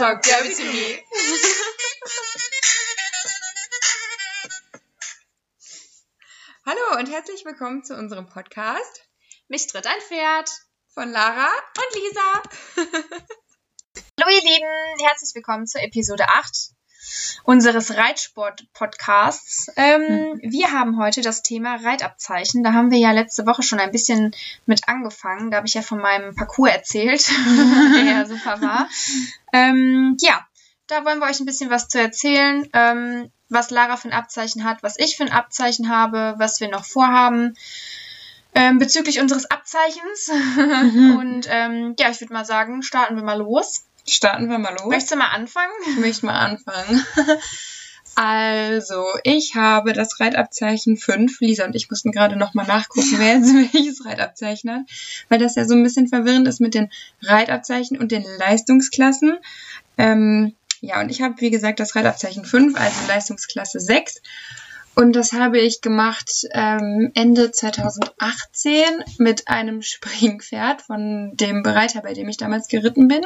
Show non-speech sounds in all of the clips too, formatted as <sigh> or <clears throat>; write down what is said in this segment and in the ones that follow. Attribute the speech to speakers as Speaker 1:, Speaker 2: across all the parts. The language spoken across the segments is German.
Speaker 1: Dirty to Me. <laughs> Hallo und herzlich willkommen zu unserem Podcast.
Speaker 2: Mich tritt ein Pferd.
Speaker 1: Von Lara und Lisa. <laughs>
Speaker 2: Hallo ihr Lieben, herzlich willkommen zur Episode 8 unseres Reitsport-Podcasts. Ähm, mhm. Wir haben heute das Thema Reitabzeichen. Da haben wir ja letzte Woche schon ein bisschen mit angefangen. Da habe ich ja von meinem Parcours erzählt, <laughs> der ja super war. Ähm, ja, da wollen wir euch ein bisschen was zu erzählen, ähm, was Lara für ein Abzeichen hat, was ich für ein Abzeichen habe, was wir noch vorhaben. Ähm, bezüglich unseres Abzeichens. <laughs> Mhm. Und ähm, ja, ich würde mal sagen, starten wir mal los.
Speaker 1: Starten wir mal los.
Speaker 2: Möchtest du mal anfangen?
Speaker 1: Ich möchte mal anfangen. <laughs> Also, ich habe das Reitabzeichen 5. Lisa und ich mussten gerade nochmal nachgucken, wer jetzt <laughs> welches Reitabzeichen hat, weil das ja so ein bisschen verwirrend ist mit den Reitabzeichen und den Leistungsklassen. Ähm, ja, und ich habe, wie gesagt, das Reitabzeichen 5, also Leistungsklasse 6. Und das habe ich gemacht ähm, Ende 2018 mit einem Springpferd von dem Bereiter, bei dem ich damals geritten bin.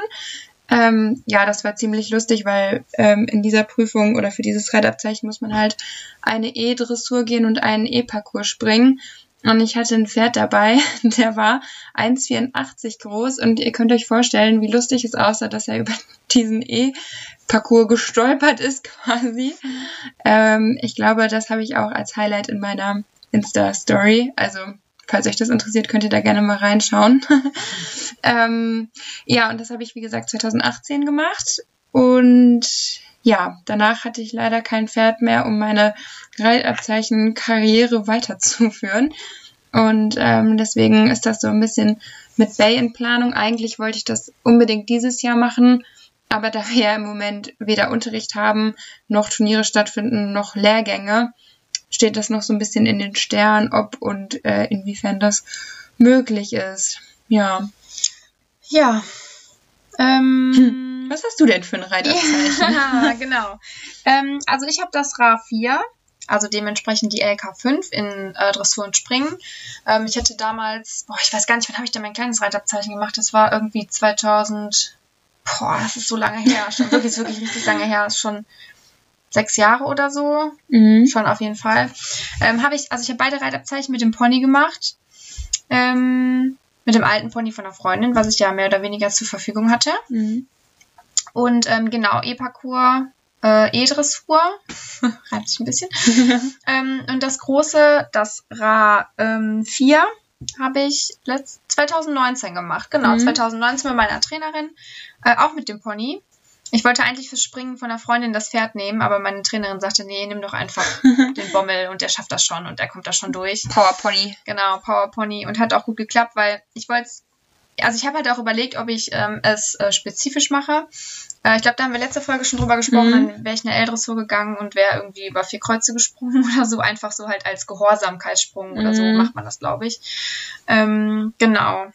Speaker 1: Ähm, ja, das war ziemlich lustig, weil ähm, in dieser Prüfung oder für dieses Reitabzeichen muss man halt eine E-Dressur gehen und einen E-Parcours springen. Und ich hatte ein Pferd dabei, <laughs> der war 1,84 groß und ihr könnt euch vorstellen, wie lustig es aussah, dass er über <laughs> diesen E-Parcours gestolpert ist <laughs> quasi. Ähm, ich glaube, das habe ich auch als Highlight in meiner Insta-Story. Also falls euch das interessiert, könnt ihr da gerne mal reinschauen. <laughs> ähm, ja, und das habe ich, wie gesagt, 2018 gemacht. Und ja, danach hatte ich leider kein Pferd mehr, um meine Reitabzeichen-Karriere weiterzuführen. Und ähm, deswegen ist das so ein bisschen mit Bay in Planung. Eigentlich wollte ich das unbedingt dieses Jahr machen, aber da wir ja im Moment weder Unterricht haben, noch Turniere stattfinden, noch Lehrgänge, steht das noch so ein bisschen in den Sternen, ob und äh, inwiefern das möglich ist. Ja.
Speaker 2: Ja. Ähm,
Speaker 1: hm. Was hast du denn für ein Reitabzeichen?
Speaker 2: ja, <laughs> genau. Ähm, also ich habe das Ra 4, also dementsprechend die LK 5 in äh, Dressur und Springen. Ähm, ich hatte damals, boah, ich weiß gar nicht, wann habe ich denn mein kleines Reitabzeichen gemacht? Das war irgendwie 2000, boah, das ist so lange her, schon wirklich, wirklich richtig lange her, ist schon sechs Jahre oder so. Mhm. Schon auf jeden Fall. Ähm, habe ich, also ich habe beide Reitabzeichen mit dem Pony gemacht. Ähm, mit dem alten Pony von einer Freundin, was ich ja mehr oder weniger zur Verfügung hatte. Mhm. Und ähm, genau, E-Parcours, äh, E-Dressur, <laughs> reibt sich ein bisschen. <laughs> ähm, und das große, das Ra ähm, 4, habe ich letzt 2019 gemacht. Genau, mhm. 2019 mit meiner Trainerin, äh, auch mit dem Pony. Ich wollte eigentlich fürs Springen von der Freundin das Pferd nehmen, aber meine Trainerin sagte, nee, nimm doch einfach <laughs> den Bommel und der schafft das schon und der kommt da schon durch.
Speaker 1: Power Pony.
Speaker 2: Genau, Power Pony und hat auch gut geklappt, weil ich wollte also ich habe halt auch überlegt, ob ich ähm, es äh, spezifisch mache. Äh, ich glaube, da haben wir letzte Folge schon drüber gesprochen, mhm. dann wäre ich eine L-Dressur gegangen und wäre irgendwie über vier Kreuze gesprungen <laughs> oder so, einfach so halt als Gehorsamkeitssprung mhm. oder so mhm. macht man das, glaube ich. Ähm, genau.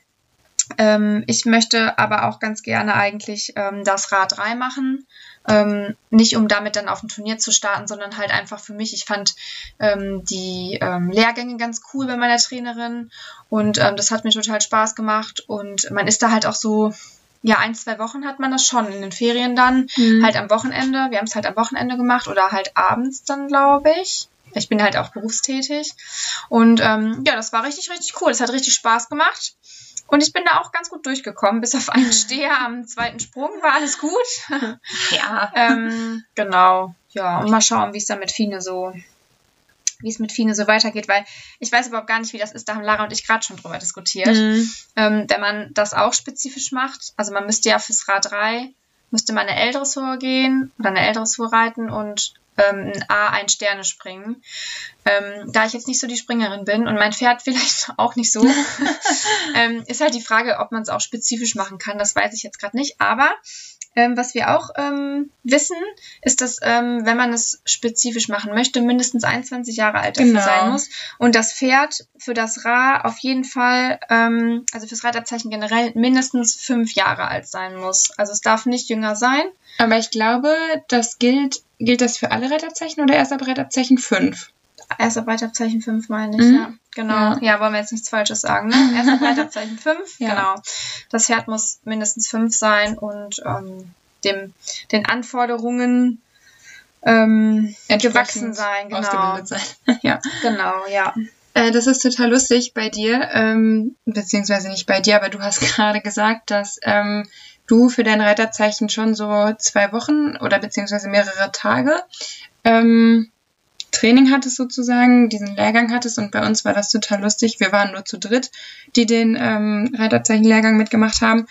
Speaker 2: Ähm, ich möchte aber auch ganz gerne eigentlich ähm, das Rad 3 machen. Ähm, nicht um damit dann auf ein Turnier zu starten, sondern halt einfach für mich. Ich fand ähm, die ähm, Lehrgänge ganz cool bei meiner Trainerin und ähm, das hat mir total Spaß gemacht und man ist da halt auch so, ja, ein, zwei Wochen hat man das schon in den Ferien dann, mhm. halt am Wochenende. Wir haben es halt am Wochenende gemacht oder halt abends dann, glaube ich. Ich bin halt auch berufstätig und ähm, ja, das war richtig, richtig cool. Es hat richtig Spaß gemacht. Und ich bin da auch ganz gut durchgekommen. Bis auf einen <laughs> Steher am zweiten Sprung war alles gut. <laughs>
Speaker 1: Ja.
Speaker 2: ähm, genau. Ja, und mal schauen, wie es dann mit Fine so, wie es mit Fine so weitergeht, weil ich weiß überhaupt gar nicht, wie das ist. Da haben Lara und ich gerade schon drüber diskutiert. Mhm. Ähm, wenn man das auch spezifisch macht, also man müsste ja fürs Rad 3 müsste man eine L-Dressur gehen oder eine L-Dressur reiten und ähm, ein A ein Sterne springen. Ähm, da ich jetzt nicht so die Springerin bin und mein Pferd <laughs> vielleicht auch nicht so, <laughs> ähm, ist halt die Frage, ob man es auch spezifisch machen kann. Das weiß ich jetzt gerade nicht. Aber ähm, was wir auch ähm, wissen, ist, dass ähm, wenn man es spezifisch machen möchte, mindestens 21 Jahre alt dafür genau. sein muss. Und das Pferd für das Ra auf jeden Fall, ähm, also fürs Reitabzeichen generell, mindestens fünf Jahre alt sein muss. Also es darf nicht jünger sein.
Speaker 1: Aber ich glaube, das gilt, gilt das für alle Reitabzeichen oder erst ab Reitabzeichen 5?
Speaker 2: Erst ab Reitabzeichen 5 meine ich, mhm. ja. Genau. Ja. ja. wollen wir jetzt nichts Falsches sagen, ne? Erst ab <laughs> Reitabzeichen 5, ja. genau. Das Pferd muss mindestens 5 sein und ähm, dem, den Anforderungen ähm, gewachsen sein. Genau.
Speaker 1: Ausgebildet sein. <laughs> ja.
Speaker 2: Genau, ja.
Speaker 1: Äh, das ist total lustig bei dir, ähm, beziehungsweise nicht bei dir, aber du hast <laughs> gerade gesagt, dass ähm, du für dein Reiterzeichen schon so zwei Wochen oder beziehungsweise mehrere Tage ähm, Training hattest sozusagen, diesen Lehrgang hattest und bei uns war das total lustig. Wir waren nur zu dritt, die den ähm, Reiterzeichen-Lehrgang mitgemacht haben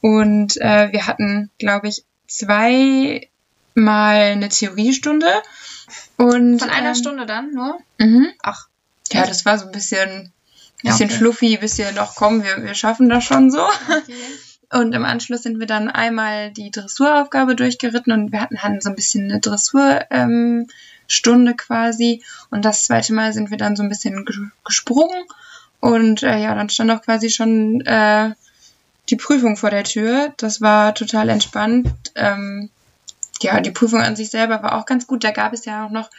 Speaker 1: und äh, wir hatten, glaube ich, zweimal eine Theoriestunde und
Speaker 2: Von einer
Speaker 1: ähm,
Speaker 2: Stunde dann nur?
Speaker 1: Mhm.
Speaker 2: Ach.
Speaker 1: Ja, das war so ein bisschen,
Speaker 2: Ja,
Speaker 1: bisschen
Speaker 2: okay.
Speaker 1: fluffy, bisschen noch kommen, wir, wir schaffen das schon so.
Speaker 2: Okay. <laughs>
Speaker 1: Und im Anschluss sind wir dann einmal die Dressuraufgabe durchgeritten und wir hatten, hatten so ein bisschen eine Dressur, ähm, Stunde quasi. Und das zweite Mal sind wir dann so ein bisschen ge- gesprungen. Und äh, ja, dann stand auch quasi schon äh, die Prüfung vor der Tür. Das war total entspannt. Ähm, ja, die Prüfung an sich selber war auch ganz gut. Da gab es ja auch noch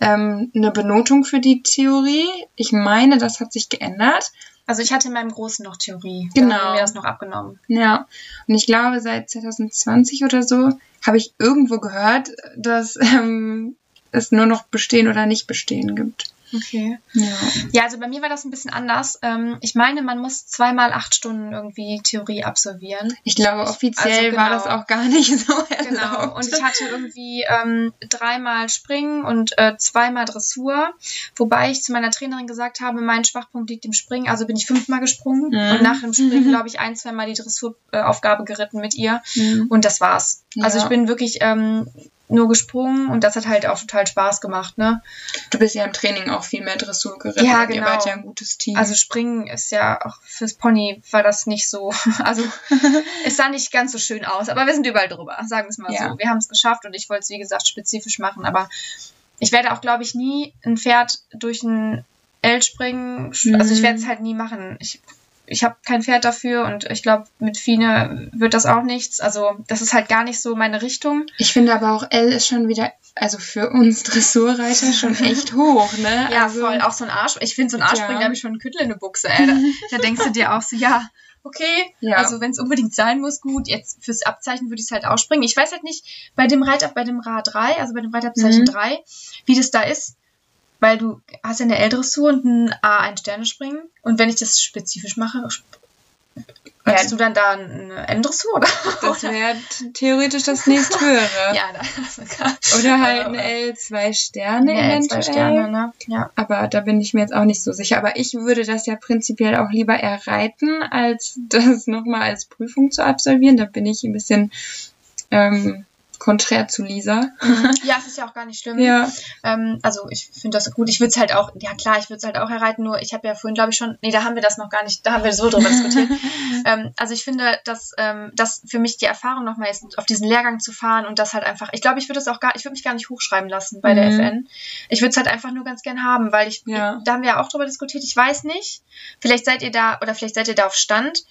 Speaker 1: ähm, eine Benotung für die Theorie. Ich meine, das hat sich geändert.
Speaker 2: Also ich hatte in meinem Großen noch Theorie.
Speaker 1: Genau.
Speaker 2: Da haben wir das noch abgenommen.
Speaker 1: Ja, und ich glaube, seit 2020 oder so habe ich irgendwo gehört, dass ähm, es nur noch bestehen oder nicht bestehen gibt.
Speaker 2: Okay.
Speaker 1: Ja.
Speaker 2: Ja, also bei mir war das ein bisschen anders. Ähm, ich meine, man muss zweimal acht Stunden irgendwie Theorie absolvieren.
Speaker 1: Ich glaube, offiziell
Speaker 2: Also
Speaker 1: war
Speaker 2: genau.
Speaker 1: das auch gar nicht <laughs> so
Speaker 2: Genau.
Speaker 1: erlaubt.
Speaker 2: Und ich hatte irgendwie ähm, dreimal Springen und äh, zweimal Dressur. Wobei ich zu meiner Trainerin gesagt habe, mein Schwachpunkt liegt im Springen. Also bin ich fünfmal gesprungen
Speaker 1: Mhm.
Speaker 2: und nach dem Springen, <laughs> glaube ich, ein, zweimal die Dressuraufgabe geritten mit ihr.
Speaker 1: Mhm.
Speaker 2: Und das war's. Also
Speaker 1: Ja.
Speaker 2: ich bin wirklich ähm, nur gesprungen und das hat halt auch total Spaß gemacht, ne?
Speaker 1: Du bist ja im Training auch viel mehr Dressur geritten.
Speaker 2: Ja,
Speaker 1: und Ihr
Speaker 2: genau.
Speaker 1: wart ja ein gutes Team.
Speaker 2: Also Springen ist ja auch fürs Pony war das nicht so. <laughs> Also <laughs> es sah nicht ganz so schön aus, aber wir sind überall drüber, sagen wir es mal
Speaker 1: Ja.
Speaker 2: so. Wir haben es geschafft und ich wollte es wie gesagt spezifisch machen, aber ich werde auch, glaube ich, nie ein Pferd durch ein L springen. Also ich
Speaker 1: Mhm.
Speaker 2: werde es halt nie machen. Ich ich habe kein Pferd dafür und ich glaube, mit Fine wird das auch nichts. Also, das ist halt gar nicht so meine Richtung.
Speaker 1: ich finde aber auch L ist schon wieder, also für uns Dressurreiter schon echt <laughs> hoch, ne?
Speaker 2: Ja,
Speaker 1: also,
Speaker 2: voll. Auch so ein Arsch. Ich finde so ein Arschspringen,
Speaker 1: Ja.
Speaker 2: da habe ich schon einen Küttel in der Buchse, ey. Da, <laughs> da denkst du dir auch so, ja, okay.
Speaker 1: Ja.
Speaker 2: Also, wenn es unbedingt sein muss, gut. Jetzt fürs Abzeichen würde ich es halt ausspringen. Ich weiß halt nicht, bei dem Reit, bei dem Ra 3, also bei dem Reitabzeichen
Speaker 1: Mhm.
Speaker 2: 3, wie das da ist. Weil du hast ja eine L-Dressur und ein A-1-Sterne-Springen. Und wenn ich das spezifisch mache, hättest
Speaker 1: Ja.
Speaker 2: du dann da eine N-Dressur, oder?
Speaker 1: Das wäre theoretisch das nächsthöhere. <laughs>
Speaker 2: ja, da
Speaker 1: Oder halt eine L2 Sterne
Speaker 2: eine L,
Speaker 1: eventuell.
Speaker 2: zwei Sterne, ne? Ja.
Speaker 1: Aber da bin ich mir jetzt auch nicht so sicher. Aber ich würde das ja prinzipiell auch lieber erreiten, als <laughs> das nochmal als Prüfung zu absolvieren. Da bin ich ein bisschen ähm, konträr zu Lisa. <laughs>
Speaker 2: ja, es ist ja auch gar nicht schlimm.
Speaker 1: Ja.
Speaker 2: Ähm, also ich finde das gut. Ich würde es halt auch, ja klar, ich würde es halt auch erreiten, nur ich habe ja vorhin, glaube ich, schon, nee, da haben wir das noch gar nicht, da haben wir so drüber diskutiert. <laughs> ähm, also ich finde, dass ähm, das für mich die Erfahrung nochmal ist, auf diesen Lehrgang zu fahren und das halt einfach, ich glaube, ich würde es auch gar, ich würde mich gar nicht hochschreiben lassen bei der
Speaker 1: Mhm.
Speaker 2: FN. Ich würde es halt einfach nur ganz gern haben, weil ich,
Speaker 1: Ja.
Speaker 2: da haben wir ja auch drüber diskutiert, ich weiß nicht, vielleicht seid ihr da, oder vielleicht seid ihr da auf Stand,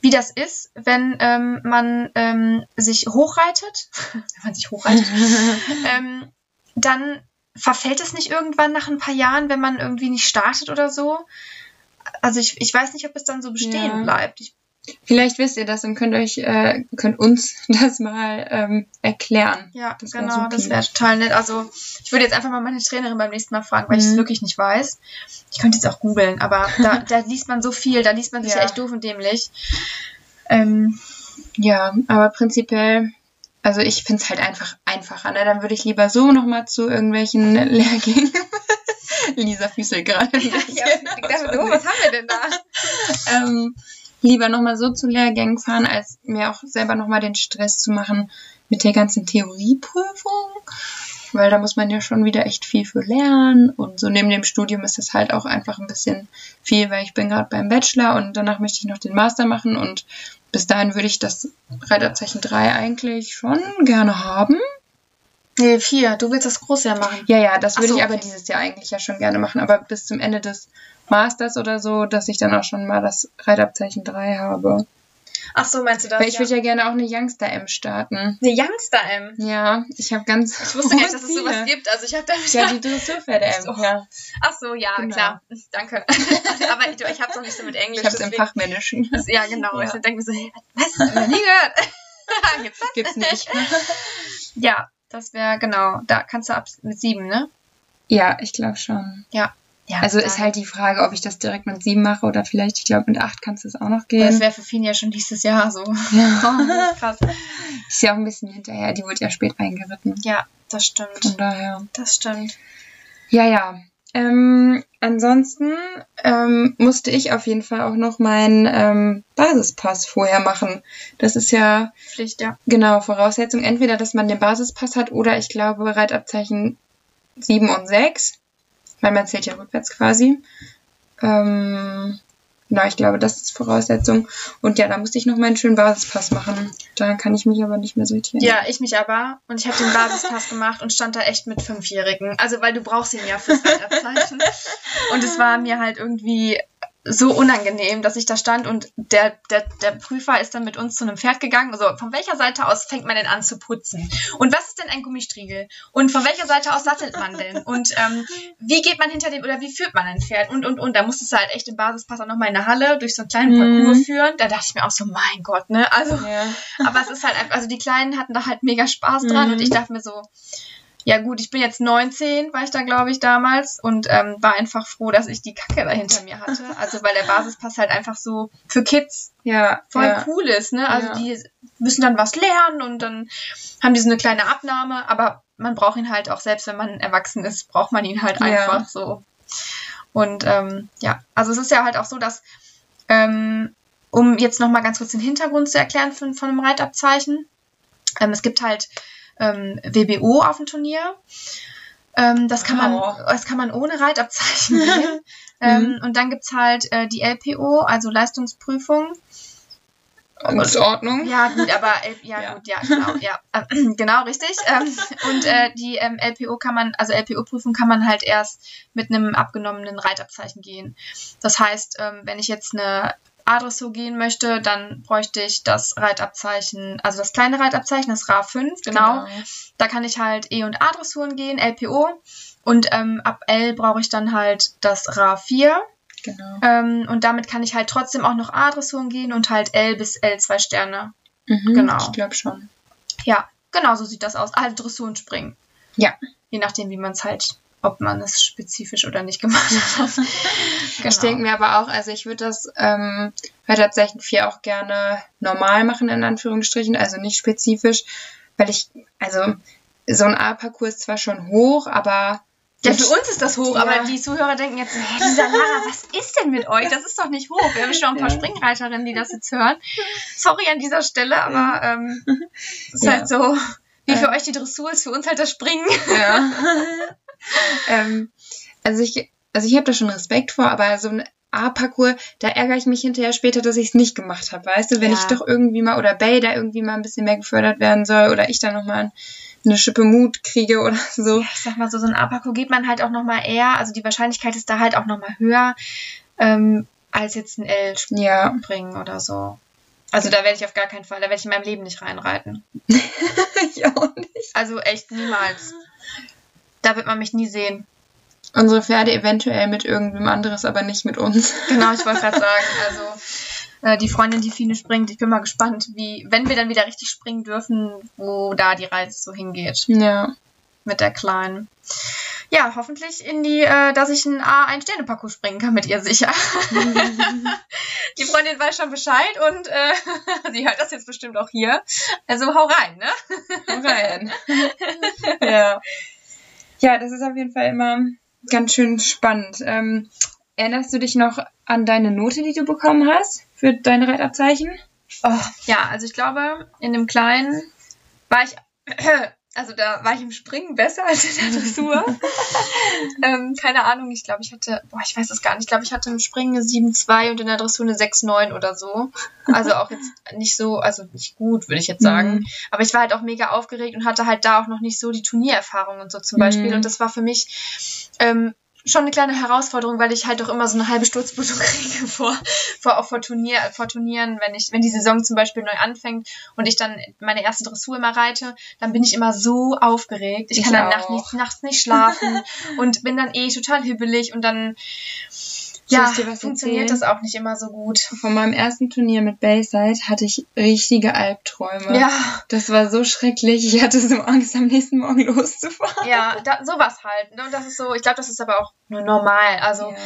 Speaker 2: wie das ist, wenn ähm, man ähm, sich hochreitet, <laughs> wenn man sich hochreitet, <laughs> ähm, dann verfällt es nicht irgendwann nach ein paar Jahren, wenn man irgendwie nicht startet oder so. Also ich, ich weiß nicht, ob es dann so bestehen
Speaker 1: Ja.
Speaker 2: bleibt. Ich,
Speaker 1: Vielleicht wisst ihr das und könnt euch, äh, könnt uns <laughs> das mal ähm, erklären.
Speaker 2: ja,
Speaker 1: Das
Speaker 2: genau, das wäre total nett. Also ich würde jetzt einfach mal meine Trainerin beim nächsten Mal fragen, weil ich es
Speaker 1: Mhm.
Speaker 2: wirklich nicht weiß. Ich könnte jetzt auch googeln, aber da, <laughs> da liest man so viel, da liest man sich
Speaker 1: Ja.
Speaker 2: echt doof und dämlich. Ähm,
Speaker 1: Ja, aber prinzipiell, also ich finde es halt einfach einfacher. Ne? Dann würde ich lieber so nochmal zu irgendwelchen <laughs> Lehrgängen. Lisa Füßel gerade.
Speaker 2: ja,
Speaker 1: bisschen.
Speaker 2: ich dachte, oh, was haben wir denn da?
Speaker 1: ähm, lieber nochmal so zu Lehrgängen fahren, als mir auch selber nochmal den Stress zu machen mit der ganzen Theorieprüfung. Weil da muss man ja schon wieder echt viel für lernen. Und so neben dem Studium ist das halt auch einfach ein bisschen viel, weil ich bin gerade beim Bachelor und danach möchte ich noch den Master machen. Und bis dahin würde ich das Reiterzeichen 3 eigentlich schon gerne haben.
Speaker 2: Nee, vier. Du willst das Großjahr machen.
Speaker 1: Ja, ja, das würde
Speaker 2: so,
Speaker 1: ich aber
Speaker 2: okay.
Speaker 1: dieses Jahr eigentlich ja schon gerne machen. Aber bis zum Ende des Masters oder so, dass ich dann auch schon mal das Reitabzeichen 3 habe.
Speaker 2: Ach so, meinst du das?
Speaker 1: Weil ich würde ja gerne auch eine Youngster-M starten.
Speaker 2: Eine Youngster-M.
Speaker 1: Ja, ich habe ganz.
Speaker 2: Ich wusste gar nicht, dass es sowas gibt. Also ich habe damit
Speaker 1: Ja, die <laughs> Dressurpferde-M.
Speaker 2: So.
Speaker 1: Ja,
Speaker 2: Ach so, ja,
Speaker 1: Genau.
Speaker 2: klar. Danke. <laughs> Aber ich, ich habe es noch nicht so mit Englisch.
Speaker 1: ich habe es im Fachmännischen.
Speaker 2: Ja, genau.
Speaker 1: Ja.
Speaker 2: Ich denke mir so, hey, was? Ich noch nie gehört. <laughs> Gibt's das?
Speaker 1: Gibt's nicht.
Speaker 2: Ja, das wäre genau. Da kannst du ab mit sieben, ne?
Speaker 1: ja, ich glaube schon.
Speaker 2: Ja. Ja
Speaker 1: Also ist halt die Frage, ob ich das direkt mit sieben mache oder vielleicht, ich glaube, mit acht kannst du es auch noch
Speaker 2: Das
Speaker 1: gehen.
Speaker 2: wäre für Fien ja schon dieses Jahr so.
Speaker 1: Ja. <laughs> <laughs>
Speaker 2: Oh, das ist krass.
Speaker 1: Ist ja auch ein bisschen hinterher, die wurde ja spät eingeritten.
Speaker 2: Ja, das stimmt.
Speaker 1: Von daher.
Speaker 2: Das stimmt.
Speaker 1: Ja, ja. Ähm, ansonsten ähm, musste ich auf jeden Fall auch noch meinen ähm, Basispass vorher machen. Das ist ja
Speaker 2: Pflicht, ja.
Speaker 1: genau Voraussetzung. Entweder, dass man den Basispass hat oder ich glaube Reitabzeichen 7 und 6. Weil man zählt ja rückwärts quasi. Ähm, genau, ich glaube, das ist Voraussetzung. Und ja, da musste ich noch meinen schönen Basispass machen. Daran kann ich mich aber nicht mehr so richtig erinnern.
Speaker 2: Ja, ich mich aber. Und ich habe den Basispass gemacht und stand da echt mit Fünfjährigen. Also, weil du brauchst ihn ja fürs Reitabzeichen. <laughs> Und es war mir halt irgendwie so unangenehm, dass ich da stand und der, der, der Prüfer ist dann mit uns zu einem Pferd gegangen. Also, von welcher Seite aus fängt man denn an zu putzen? Und was ist denn ein Gummistriegel? Und von welcher Seite aus sattelt man denn? Und ähm, wie geht man hinter dem oder wie führt man ein Pferd? Und, und, und. Da musstest du halt echt im Basispass auch nochmal in der Halle durch so einen kleinen
Speaker 1: Mhm.
Speaker 2: Parcours führen. Da dachte ich mir auch so, mein Gott, ne? Also,
Speaker 1: Ja.
Speaker 2: aber es ist halt einfach, also die Kleinen hatten da halt mega Spaß dran
Speaker 1: Mhm.
Speaker 2: und ich dachte mir so, ja gut, ich bin jetzt 19, war ich da glaube ich damals und ähm, war einfach froh, dass ich die Kacke da hinter mir hatte. <laughs> Also weil der Basispass halt einfach so für Kids
Speaker 1: Ja,
Speaker 2: voll
Speaker 1: ja.
Speaker 2: cool ist, ne? Also
Speaker 1: Ja.
Speaker 2: die müssen dann was lernen und dann haben die so eine kleine Abnahme, aber man braucht ihn halt auch, selbst wenn man erwachsen ist, braucht man ihn halt
Speaker 1: Ja.
Speaker 2: einfach so. Und ähm, ja, also es ist ja halt auch so, dass, ähm, um jetzt nochmal ganz kurz den Hintergrund zu erklären von, von einem Reitabzeichen, ähm, es gibt halt ähm, WBO auf dem Turnier. Ähm, das, kann man,
Speaker 1: Wow.
Speaker 2: das kann man ohne Reitabzeichen gehen. ähm, und dann gibt's halt äh, die LPO, also Leistungsprüfung.
Speaker 1: Ist Ordnung.
Speaker 2: Ja, gut, aber äh, ja,
Speaker 1: Ja.
Speaker 2: gut, ja, genau, ja, äh, <clears throat> genau, richtig. Ähm, und äh, die ähm, LPO kann man, also LPO-Prüfung kann man halt erst mit einem abgenommenen Reitabzeichen gehen. Das heißt, ähm, wenn ich jetzt eine A-Dressur gehen möchte, dann bräuchte ich das Reitabzeichen, also das kleine Reitabzeichen, das RA5, genau. Da kann ich halt E- und A-Dressuren gehen, LPO. Und ähm, ab L brauche ich dann halt das RA4.
Speaker 1: Genau.
Speaker 2: Ähm, und damit kann ich halt trotzdem auch noch A-Dressuren gehen und halt L bis L2 Sterne.
Speaker 1: Mhm,
Speaker 2: Genau.
Speaker 1: Ich glaube schon.
Speaker 2: Ja, genau so sieht das aus. Also Dressuren springen.
Speaker 1: Ja.
Speaker 2: Je nachdem, wie man es halt, ob man es spezifisch oder nicht gemacht hat. <laughs> genau.
Speaker 1: Ich denke mir aber auch, also ich würde das ähm, Reitabzeichen 4 auch gerne normal machen, in Anführungsstrichen, also nicht spezifisch, weil ich, also so ein A-Parcours ist zwar schon hoch, aber
Speaker 2: ja, für uns ist das hoch,
Speaker 1: Ja.
Speaker 2: aber die Zuhörer denken jetzt, hä, dieser Lara, was ist denn mit euch? Das ist doch nicht hoch. Wir haben schon ein paar
Speaker 1: Ja.
Speaker 2: Springreiterinnen, die das jetzt hören. Sorry an dieser Stelle, aber ähm, <laughs> ist
Speaker 1: Ja.
Speaker 2: halt so, wie für euch die Dressur ist, für uns halt das Springen.
Speaker 1: Ja. <laughs> <laughs> ähm, also ich, also ich habe da schon Respekt vor, aber so ein A-Parcours, da ärgere ich mich hinterher später, dass ich es nicht gemacht habe, weißt du? Wenn
Speaker 2: Ja.
Speaker 1: ich doch irgendwie mal, oder Bay da irgendwie mal ein bisschen mehr gefördert werden soll, oder ich da nochmal eine Schippe Mut kriege oder so.
Speaker 2: Ich sag mal so, so ein A-Parcours geht man halt auch nochmal eher, also die Wahrscheinlichkeit ist da halt auch nochmal höher, ähm, als jetzt ein L
Speaker 1: Ja.
Speaker 2: springen oder so. Also da werde ich auf gar keinen Fall, da werde ich in meinem Leben nicht reinreiten. <laughs>
Speaker 1: ich auch nicht.
Speaker 2: Also echt niemals. Da wird man mich nie sehen.
Speaker 1: Unsere Pferde eventuell mit irgendwem anderes, aber nicht mit uns.
Speaker 2: Genau, ich wollte gerade <laughs> sagen, also äh, die Freundin, die Fine springt, ich bin mal gespannt, wie, wenn wir dann wieder richtig springen dürfen, wo da die Reise so hingeht
Speaker 1: Ja.
Speaker 2: mit der Kleinen. Ja, hoffentlich in die, äh, dass ich ein A1-Sterne-Parcours springen kann mit ihr sicher. <laughs> die Freundin weiß schon Bescheid und äh, <laughs> sie hört das jetzt bestimmt auch hier. Also hau rein, ne?
Speaker 1: rein. ja. Ja, das ist auf jeden Fall immer ganz schön spannend. Ähm, erinnerst du dich noch an deine Note, die du bekommen hast für deine Reitabzeichen?
Speaker 2: Oh, ja, also ich glaube, in dem Kleinen war ich, <clears throat> also da war ich im Springen besser als in der <laughs> Dressur. ähm, keine Ahnung, ich glaube, ich hatte, boah, ich weiß es gar nicht, ich glaube, ich hatte im Springen eine 7,2 und in der Dressur eine 6,9 oder so. Also auch jetzt nicht so, also nicht gut, würde ich jetzt sagen.
Speaker 1: Mhm.
Speaker 2: Aber ich war halt auch mega aufgeregt und hatte halt da auch noch nicht so die Turniererfahrung und so zum Beispiel.
Speaker 1: Mhm.
Speaker 2: Und das war für mich ähm, schon eine kleine Herausforderung, weil ich halt doch immer so eine halbe Sturzblutung <laughs> kriege vor, vor auch vor, Turnier, vor Turnieren, wenn ich, wenn die Saison zum Beispiel neu anfängt und ich dann meine erste Dressur immer reite, dann bin ich immer so aufgeregt. Ich,
Speaker 1: Ich
Speaker 2: kann dann nachts nicht, nachts nicht schlafen <laughs> und bin dann eh total hibbelig und dann Ja, funktioniert
Speaker 1: erzählen?
Speaker 2: das auch nicht immer so gut.
Speaker 1: Von meinem ersten Turnier mit Bayside hatte ich richtige Albträume.
Speaker 2: Ja,
Speaker 1: Das war so schrecklich. Ich hatte so Angst, am nächsten Morgen <laughs> loszufahren.
Speaker 2: ja, da, sowas halt. Ne? Und das ist so, ich glaube, das ist aber auch nur normal. Also
Speaker 1: Ja.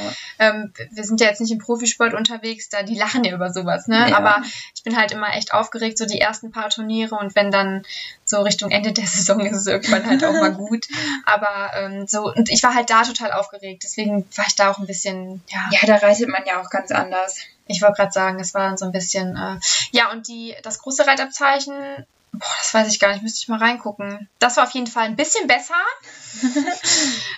Speaker 2: ähm, wir sind ja jetzt nicht im Profisport unterwegs, da die lachen ja über sowas, ne?
Speaker 1: Ja.
Speaker 2: Aber ich bin halt immer echt aufgeregt, so die ersten paar Turniere und wenn dann so Richtung Ende der <laughs> Saison ist es irgendwann halt auch mal gut. <laughs> Aber ähm, so, und ich war halt da total aufgeregt, deswegen war ich da auch ein bisschen, ja,
Speaker 1: ja, da reitet man ja auch ganz anders.
Speaker 2: ich wollte gerade sagen, es war dann so ein bisschen, äh, ja, und die, das große Reitabzeichen, boah, das weiß ich gar nicht, müsste ich mal reingucken. Das war auf jeden Fall ein bisschen besser. <laughs>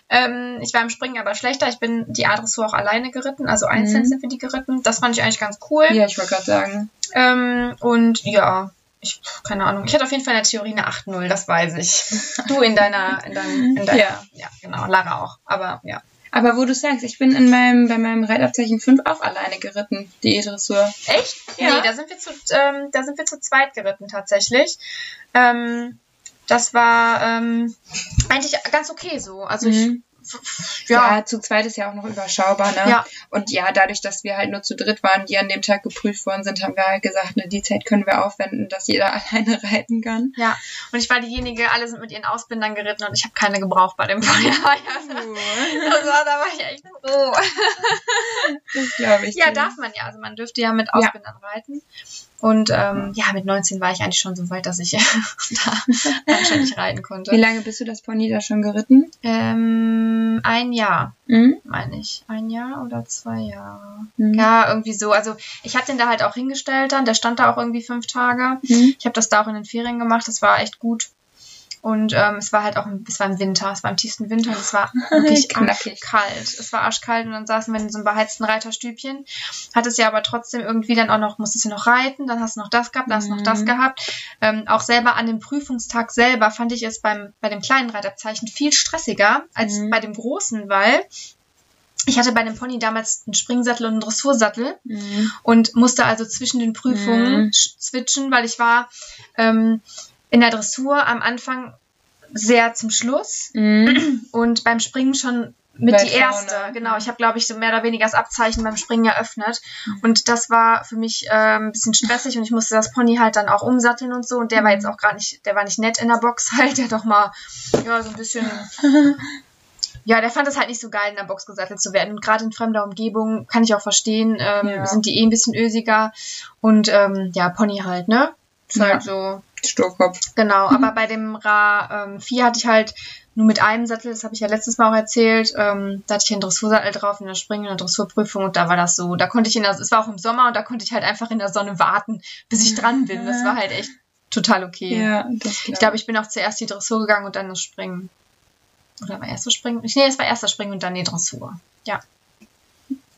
Speaker 2: ähm, ich war im Springen aber schlechter. Ich bin die A-Dressur auch alleine geritten, also einzeln
Speaker 1: Mhm.
Speaker 2: sind wir die geritten. Das fand ich eigentlich ganz cool.
Speaker 1: Ja, ich wollte gerade sagen.
Speaker 2: Ähm, und ja, ich, keine Ahnung. Ich hatte auf jeden Fall in der Theorie eine 8-0, das weiß ich. <laughs> Du in deiner, in deinem, in deiner,
Speaker 1: Ja.
Speaker 2: ja, genau, Lara auch. Aber ja.
Speaker 1: Aber wo du sagst, ich bin in meinem, bei meinem Reitabzeichen 5 auch alleine geritten, die E-Dressur.
Speaker 2: Echt?
Speaker 1: Ja.
Speaker 2: Nee, da sind wir zu, ähm, da sind wir zu zweit geritten tatsächlich. Ähm, das war ähm, eigentlich ganz okay so. Also ich,
Speaker 1: Mhm.
Speaker 2: Ja,
Speaker 1: Ja. zu zweit ist ja auch noch überschaubar, ne?
Speaker 2: Ja.
Speaker 1: Und ja, dadurch, dass wir halt nur zu dritt waren, die an dem Tag geprüft worden sind, haben wir halt gesagt, ne, die Zeit können wir aufwenden, dass jeder <laughs> alleine reiten kann.
Speaker 2: ja. Und ich war diejenige, alle sind mit ihren Ausbindern geritten und ich habe keine gebraucht bei dem Feuer. Das war, da war ich echt froh.
Speaker 1: Das glaube ich.
Speaker 2: Ja, darf man ja. Also man dürfte ja mit Ausbindern reiten. Und ähm, ja, mit 19 war ich eigentlich schon so weit, dass ich <laughs> da <laughs> anständig reiten
Speaker 1: Wie
Speaker 2: konnte.
Speaker 1: lange bist du das Pony da schon geritten?
Speaker 2: Ähm, ein Jahr,
Speaker 1: Mhm.
Speaker 2: meine ich. Ein Jahr oder zwei Jahre.
Speaker 1: Mhm.
Speaker 2: Ja, irgendwie so. Also ich habe den da halt auch hingestellt dann. Der stand da auch irgendwie fünf Tage.
Speaker 1: Mhm.
Speaker 2: Ich habe das da auch in den Ferien gemacht. Das war echt gut. Und ähm, es war halt auch, im- es war im Winter, es war im tiefsten Winter und es war <laughs> wirklich
Speaker 1: Knackig.
Speaker 2: kalt. Es war arschkalt und dann saßen wir in so einem beheizten Reiterstübchen. Hat es ja aber trotzdem irgendwie dann auch noch, musstest du noch reiten, dann hast du noch das gehabt, dann hast du noch das
Speaker 1: Mhm.
Speaker 2: gehabt. Ähm, auch selber an dem Prüfungstag selber fand ich es beim, bei dem kleinen Reitabzeichen viel stressiger als
Speaker 1: Mhm.
Speaker 2: bei dem großen, weil ich hatte bei dem Pony damals einen Springsattel und einen Dressursattel
Speaker 1: Mhm.
Speaker 2: und musste also zwischen den Prüfungen
Speaker 1: Mhm.
Speaker 2: switchen, weil ich war ähm, in der Dressur am Anfang sehr zum Schluss
Speaker 1: Mhm. <clears throat>
Speaker 2: und beim Springen schon mit
Speaker 1: Weit
Speaker 2: die erste.
Speaker 1: vorne.
Speaker 2: Genau, ich habe, glaube ich, so mehr oder weniger das Abzeichen beim Springen eröffnet. Und das war für mich ähm, ein bisschen stressig und ich musste das Pony halt dann auch umsatteln und so. Und der war jetzt auch gar nicht, der war nicht nett in der Box halt. Der doch mal, ja, so ein bisschen. <laughs> Ja, der fand es halt nicht so geil, in der Box gesattelt zu werden. Und gerade in fremder Umgebung kann ich auch verstehen, ähm,
Speaker 1: Ja.
Speaker 2: sind die eh ein bisschen ösiger. Und ähm, ja, Pony halt, ne? Ist
Speaker 1: Ja.
Speaker 2: halt so.
Speaker 1: Sturkopf.
Speaker 2: Genau, aber bei dem Ra ähm, 4 hatte ich halt nur mit einem Sattel, das habe ich ja letztes Mal auch erzählt, ähm, da hatte ich einen Dressursattel drauf in der Springen- und der Dressurprüfung und da war das so, da konnte ich in der, es war auch im Sommer und da konnte ich halt einfach in der Sonne warten, bis ich dran bin. Das war halt echt total okay.
Speaker 1: Ja,
Speaker 2: Ich glaube, ich bin auch zuerst die Dressur gegangen und dann das Springen. Oder war erst das Springen? Nee, es war erst das Springen und dann die Dressur. Ja.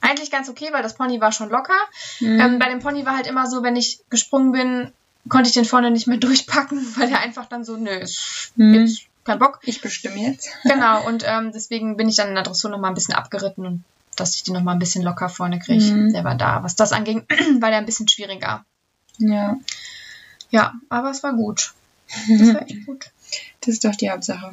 Speaker 2: Eigentlich ganz okay, weil das Pony war schon locker.
Speaker 1: Mhm.
Speaker 2: Ähm, bei dem Pony war halt immer so, wenn ich gesprungen bin, konnte ich den vorne nicht mehr <laughs> durchpacken, weil der einfach dann so, nö, ist jetzt kein Bock.
Speaker 1: ich bestimme jetzt. <laughs>
Speaker 2: Genau, und ähm, deswegen bin ich dann in der Dressur nochmal ein bisschen abgeritten und dass ich die nochmal ein bisschen locker vorne kriege.
Speaker 1: Mhm.
Speaker 2: Der war da. Was das anging, <clears throat> war der ein bisschen schwieriger.
Speaker 1: Ja,
Speaker 2: Ja, aber es war gut. <laughs> Das war echt gut.
Speaker 1: das ist doch die Hauptsache.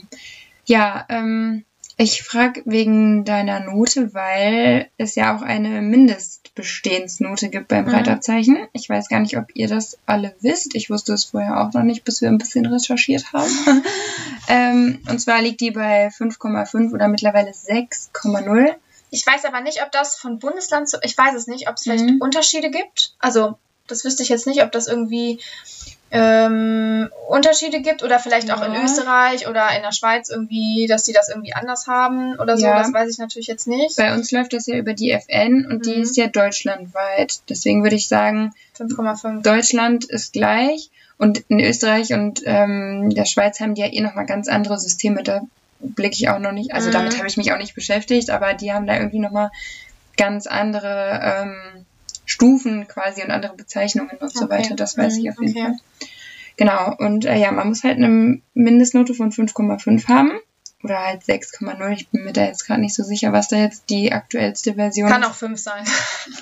Speaker 1: Ja, ähm, ich frage wegen deiner Note, weil es ja auch eine Mindestbestehensnote gibt beim
Speaker 2: Mhm.
Speaker 1: Reitabzeichen. Ich weiß gar nicht, ob ihr das alle wisst. Ich wusste es vorher auch noch nicht, bis wir ein bisschen recherchiert haben. <laughs> ähm, und zwar liegt die bei 5,5 oder mittlerweile 6,0.
Speaker 2: Ich weiß aber nicht, ob das von Bundesland zu. Ich weiß es nicht, ob es vielleicht
Speaker 1: Mhm.
Speaker 2: Unterschiede gibt. Also, das wüsste ich jetzt nicht, ob das irgendwie ähm, Unterschiede gibt oder vielleicht auch in
Speaker 1: Ja.
Speaker 2: Österreich oder in der Schweiz irgendwie, dass die das irgendwie anders haben oder so.
Speaker 1: Ja.
Speaker 2: Das weiß ich natürlich jetzt nicht.
Speaker 1: Bei uns läuft das ja über die FN und die
Speaker 2: Mhm.
Speaker 1: ist ja deutschlandweit. Deswegen würde ich sagen,
Speaker 2: 5,5.
Speaker 1: Deutschland ist gleich und in Österreich und ähm, der Schweiz haben die ja eh nochmal ganz andere Systeme. Da blicke ich auch noch nicht, also
Speaker 2: Mhm.
Speaker 1: damit habe ich mich auch nicht beschäftigt, aber die haben da irgendwie nochmal ganz andere ähm, Stufen quasi und andere Bezeichnungen und so
Speaker 2: Okay.
Speaker 1: weiter. Das weiß ich
Speaker 2: Mhm,
Speaker 1: auf jeden
Speaker 2: okay.
Speaker 1: Fall. Genau, und äh, ja, man muss halt eine Mindestnote von 5,5 haben. Oder halt 6,0. Ich bin mir da jetzt gerade nicht so sicher, was da jetzt die aktuellste Version
Speaker 2: Kann
Speaker 1: ist.
Speaker 2: auch 5 sein. <laughs>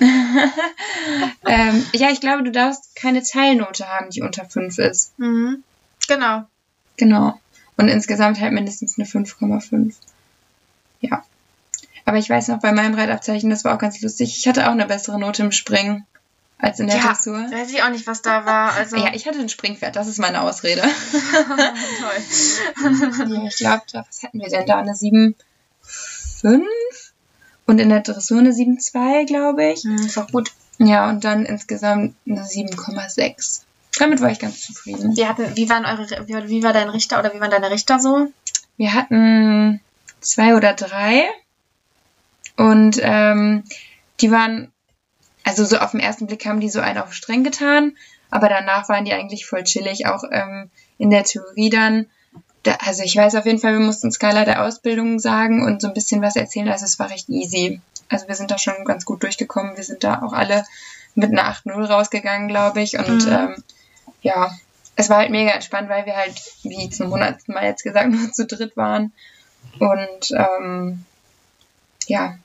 Speaker 1: ähm, ja, ich glaube, du darfst keine Teilnote haben, die unter 5 ist.
Speaker 2: Mhm. Genau.
Speaker 1: Genau. Und insgesamt halt mindestens eine 5,5. Ja. Aber ich weiß noch, bei meinem Reitabzeichen, das war auch ganz lustig, ich hatte auch eine bessere Note im Springen als in der
Speaker 2: Ja,
Speaker 1: Dressur.
Speaker 2: weiß ich auch nicht, was da war. Also,
Speaker 1: Ja, ich hatte ein Springpferd, das ist meine Ausrede. <laughs>
Speaker 2: toll.
Speaker 1: Ja, ich glaube, was hatten wir denn da? Eine 7,5 und in der Dressur eine 7,2, glaube ich.
Speaker 2: Hm, ist auch gut.
Speaker 1: Ja, und dann insgesamt eine 7,6. Damit war ich ganz zufrieden.
Speaker 2: Wir hatten, wie waren eure, wie, wie war dein Richter oder wie waren deine Richter so?
Speaker 1: Wir hatten zwei oder drei und ähm, die waren, also so auf den ersten Blick haben die so einen auf streng getan, aber danach waren die eigentlich voll chillig, auch ähm, in der Theorie dann. Da, also ich weiß auf jeden Fall, wir mussten Skala der Ausbildung sagen und so ein bisschen was erzählen, also es war recht easy. Also wir sind da schon ganz gut durchgekommen, wir sind da auch alle mit einer 8-0 rausgegangen, glaube ich und
Speaker 2: Mhm.
Speaker 1: ähm, ja, es war halt mega entspannt, weil wir halt, wie zum hundertsten Mal jetzt gesagt, <laughs> nur zu dritt waren. Und ähm, ja,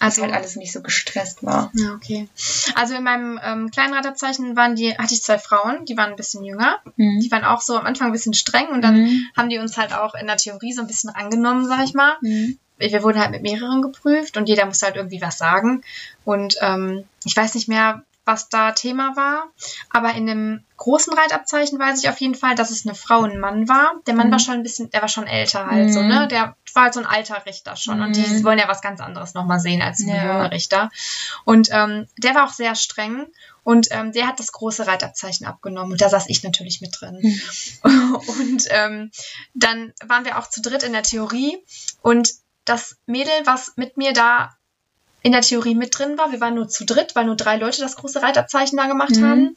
Speaker 1: also halt alles nicht so gestresst war.
Speaker 2: Ja, okay. Also in meinem ähm, kleinen Raterzeichen waren die, hatte ich zwei Frauen, die waren ein bisschen jünger. Die waren auch so am Anfang ein bisschen streng und dann
Speaker 1: Mhm.
Speaker 2: haben die uns halt auch in der Theorie so ein bisschen angenommen, sag ich mal.
Speaker 1: Mhm.
Speaker 2: Wir wurden halt mit mehreren geprüft und jeder musste halt irgendwie was sagen. Und ähm, ich weiß nicht mehr, was da Thema war, aber in dem großen Reitabzeichen weiß ich auf jeden Fall, dass es eine Frau und ein Mann war. Der Mann
Speaker 1: Mhm.
Speaker 2: war schon ein bisschen, der war schon älter halt so,
Speaker 1: Mhm.
Speaker 2: ne? Der war halt so ein alter Richter schon und die
Speaker 1: Mhm.
Speaker 2: wollen ja was ganz anderes nochmal sehen als ein
Speaker 1: Ja.
Speaker 2: junger Richter. Und ähm, der war auch sehr streng und ähm, der hat das große Reitabzeichen abgenommen und da saß ich natürlich mit drin. <laughs> Und ähm, dann waren wir auch zu dritt in der Theorie und das Mädel, was mit mir da in der Theorie mit drin war, wir waren nur zu dritt, weil nur drei Leute das große Reitabzeichen da gemacht
Speaker 1: Mhm.
Speaker 2: haben,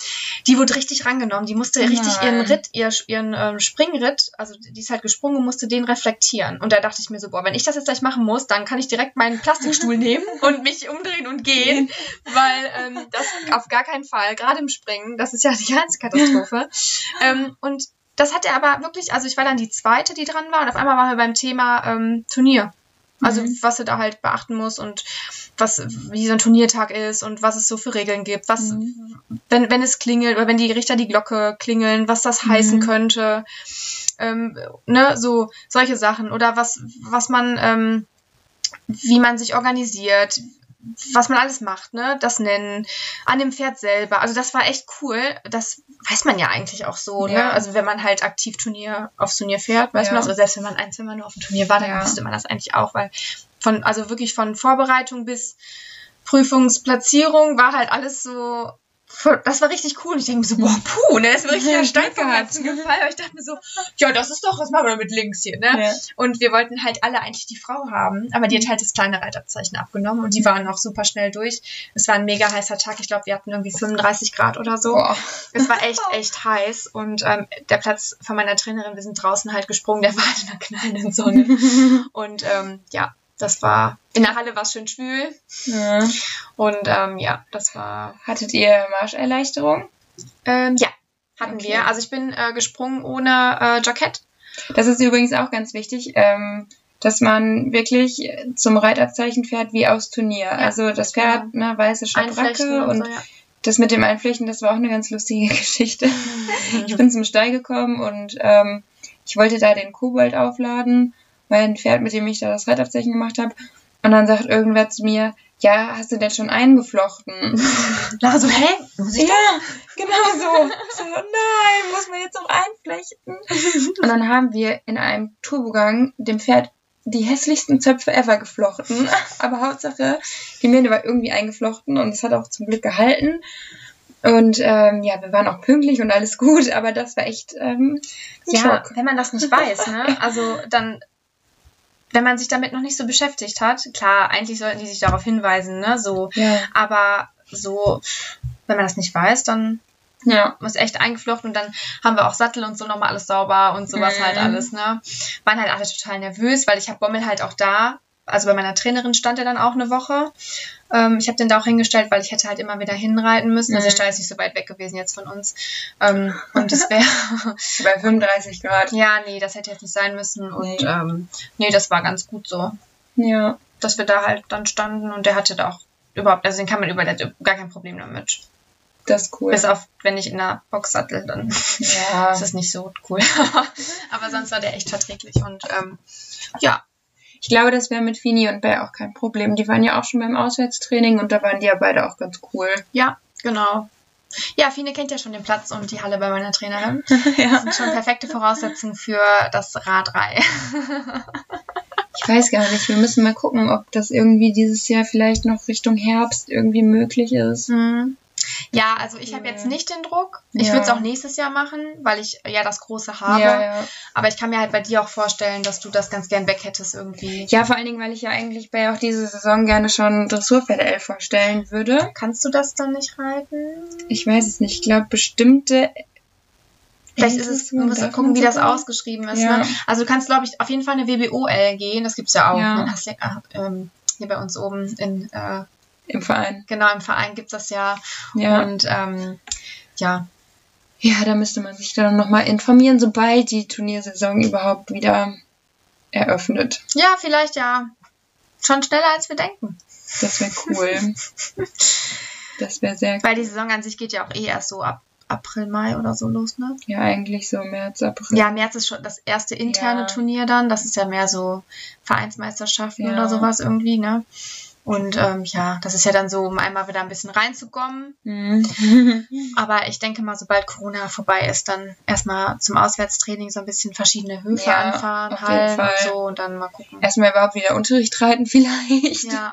Speaker 2: die wurde richtig rangenommen. Die musste richtig ihren
Speaker 1: Nein.
Speaker 2: Ritt, ihr, ihren ähm, Springritt, also die ist halt gesprungen und musste den reflektieren. Und da dachte ich mir so, boah, wenn ich das jetzt gleich machen muss, dann kann ich direkt meinen Plastikstuhl <laughs> nehmen und mich umdrehen und gehen, weil ähm, das auf gar keinen Fall, gerade im Springen, das ist ja die ganze Katastrophe. <laughs> ähm, und das hat er aber wirklich, also ich war dann die zweite, die dran war und auf einmal waren wir beim Thema ähm, Turnier. Also
Speaker 1: Mhm.
Speaker 2: was du da halt beachten musst und was, wie so ein Turniertag ist und was es so für Regeln gibt, was,
Speaker 1: Mhm.
Speaker 2: wenn, wenn es klingelt oder wenn die Richter die Glocke klingeln, was das heißen
Speaker 1: Mhm.
Speaker 2: könnte, ähm, ne, so solche Sachen oder was, was man, ähm, wie man sich organisiert, was man alles macht, ne, das Nennen, an dem Pferd selber. Also das war echt cool. Das weiß man ja eigentlich auch so, ne?
Speaker 1: Ja.
Speaker 2: Also wenn man halt aktiv Turnier aufs Turnier fährt, weiß
Speaker 1: Ja.
Speaker 2: man das. Oder selbst wenn man ein, Mal nur auf dem Turnier war, dann
Speaker 1: Ja.
Speaker 2: wusste man das eigentlich auch, weil von, also wirklich von Vorbereitung bis Prüfungsplatzierung war halt alles so. Voll- Das war richtig cool. Und ich denke mir so, boah, puh, ne, das ist mir richtig <laughs>
Speaker 1: Ja,
Speaker 2: der Stein
Speaker 1: gehabt.
Speaker 2: Gefallen. Aber ich dachte mir so, ja, das ist doch, was machen wir mit links hier, ne?
Speaker 1: Ja.
Speaker 2: Und wir wollten halt alle eigentlich die Frau haben, aber die hat halt das kleine Reitabzeichen abgenommen und die waren auch super schnell durch. Es war ein mega heißer Tag. Ich glaube, wir hatten irgendwie 35 Grad oder so.
Speaker 1: Boah.
Speaker 2: Es war echt, echt heiß. Und ähm, der Platz von meiner Trainerin, wir sind draußen halt gesprungen, der war halt in einer knallenden Sonne. <laughs> Und ähm, ja, das war, in der Halle war es schön schwül.
Speaker 1: Ja.
Speaker 2: Und ähm, ja, das war,
Speaker 1: Hattet ihr Marscherleichterung?
Speaker 2: ähm, ja, hatten
Speaker 1: Okay.
Speaker 2: wir. Also ich bin äh, gesprungen ohne äh, Jackett.
Speaker 1: Das ist übrigens auch ganz wichtig, ähm, dass man wirklich zum Reitabzeichen fährt wie aus Turnier. also das Pferd, ne, weiße
Speaker 2: Einflechten
Speaker 1: Schabracke und
Speaker 2: so, ja.
Speaker 1: das mit dem Einflechten, das war auch eine ganz lustige <laughs> Geschichte. <laughs> Ich bin zum Stall gekommen und ähm, ich wollte da den Kobold aufladen, mein Pferd, mit dem ich da das Reitabzeichen gemacht habe. Und dann sagt irgendwer zu mir, ja, hast du denn schon eingeflochten? <laughs>
Speaker 2: Na, so, hä? Muss ich
Speaker 1: ja, genau so. So, nein, muss man jetzt noch einflechten? <laughs> Und dann haben wir in einem Turbogang dem Pferd die hässlichsten Zöpfe ever geflochten. <laughs> Aber Hauptsache, die Mähne war irgendwie eingeflochten und es hat auch zum Glück gehalten. Und ähm, ja, wir waren auch pünktlich und alles gut, aber das war echt ähm,
Speaker 2: Ja,
Speaker 1: Schock.
Speaker 2: wenn man das nicht weiß, ne? Also dann, wenn man sich damit noch nicht so beschäftigt hat, klar, eigentlich sollten die sich darauf hinweisen, ne? So,
Speaker 1: Ja,
Speaker 2: aber so, wenn man das nicht weiß, dann
Speaker 1: ja.
Speaker 2: muss echt eingeflochten und dann haben wir auch Sattel und so nochmal alles sauber und sowas
Speaker 1: Mhm.
Speaker 2: halt alles, ne? Waren halt alle total nervös, weil ich habe Bommel halt auch da. Also bei meiner Trainerin stand er dann auch eine Woche. Ähm, ich habe den da auch hingestellt, weil ich hätte halt immer wieder hinreiten müssen. Also der
Speaker 1: Mhm.
Speaker 2: Stall ist nicht so weit weg gewesen jetzt von uns. Ähm, und es wäre <laughs>
Speaker 1: Bei 35 Grad.
Speaker 2: Ja, nee, das hätte jetzt nicht sein müssen. Und
Speaker 1: Nee.
Speaker 2: ähm, nee, das war ganz gut so,
Speaker 1: Ja.
Speaker 2: dass wir da halt dann standen und der hatte da auch überhaupt, also den kann man über, der hat gar kein Problem damit.
Speaker 1: Das ist cool.
Speaker 2: Bis auf, wenn ich in der Box sattel, dann
Speaker 1: ja. <laughs>
Speaker 2: ist das nicht so cool. <laughs> Aber sonst war der echt verträglich und ähm, ja,
Speaker 1: Ich glaube, das wäre mit Fini und Bell auch kein Problem. Die waren ja auch schon beim Auswärtstraining und da waren die ja beide auch ganz cool.
Speaker 2: Ja, genau. Ja, Fine kennt ja schon den Platz und die Halle bei meiner Trainerin. <laughs>
Speaker 1: ja.
Speaker 2: Das sind schon perfekte Voraussetzungen für das Radrei.
Speaker 1: Ich weiß gar nicht. Wir müssen mal gucken, ob das irgendwie dieses Jahr vielleicht noch Richtung Herbst irgendwie möglich ist.
Speaker 2: Mhm. Ja, also ich habe jetzt nicht den Druck. Ich würde es auch nächstes Jahr machen, weil ich ja das große habe. Aber ich kann mir halt bei dir auch vorstellen, dass du das ganz gern weg hättest irgendwie.
Speaker 1: Ja, vor allen Dingen, weil ich ja eigentlich bei auch diese Saison gerne schon Dressurpferde vorstellen würde.
Speaker 2: Kannst du das dann nicht reiten?
Speaker 1: Ich weiß es nicht. Ich glaube, bestimmte.
Speaker 2: Vielleicht ist es, du musst
Speaker 1: Darf
Speaker 2: gucken,
Speaker 1: man
Speaker 2: wie das ausgeschrieben ist.
Speaker 1: Ja.
Speaker 2: Ne? Also du kannst, glaube ich, auf jeden Fall eine WBOL gehen. Das gibt's ja auch.
Speaker 1: Ja.
Speaker 2: Ne? Hast, ah, ähm, hier bei uns oben in, äh,
Speaker 1: Im Verein.
Speaker 2: genau, im Verein gibt's das ja.
Speaker 1: Ja.
Speaker 2: Und ähm, ja,
Speaker 1: Ja, da müsste man sich dann nochmal informieren, sobald die Turniersaison überhaupt wieder eröffnet.
Speaker 2: ja, vielleicht ja schon schneller als wir denken.
Speaker 1: Das wäre cool. das wäre sehr
Speaker 2: Weil die Saison an sich geht ja auch eh erst so ab April, Mai oder so los, ne?
Speaker 1: Ja, eigentlich so März, April.
Speaker 2: Ja, März ist schon das erste interne
Speaker 1: Ja.
Speaker 2: Turnier dann. Das ist ja mehr so Vereinsmeisterschaften
Speaker 1: Ja.
Speaker 2: oder sowas irgendwie, ne? Und ähm, ja, das ist ja dann so, um einmal wieder ein bisschen reinzukommen.
Speaker 1: Mhm. <laughs>
Speaker 2: Aber ich denke mal, sobald Corona vorbei ist, dann erstmal zum Auswärtstraining so ein bisschen verschiedene Höfe
Speaker 1: Ja,
Speaker 2: anfahren, Hallen und so und dann mal gucken.
Speaker 1: Erstmal überhaupt wieder Unterricht reiten <laughs> vielleicht.
Speaker 2: Ja.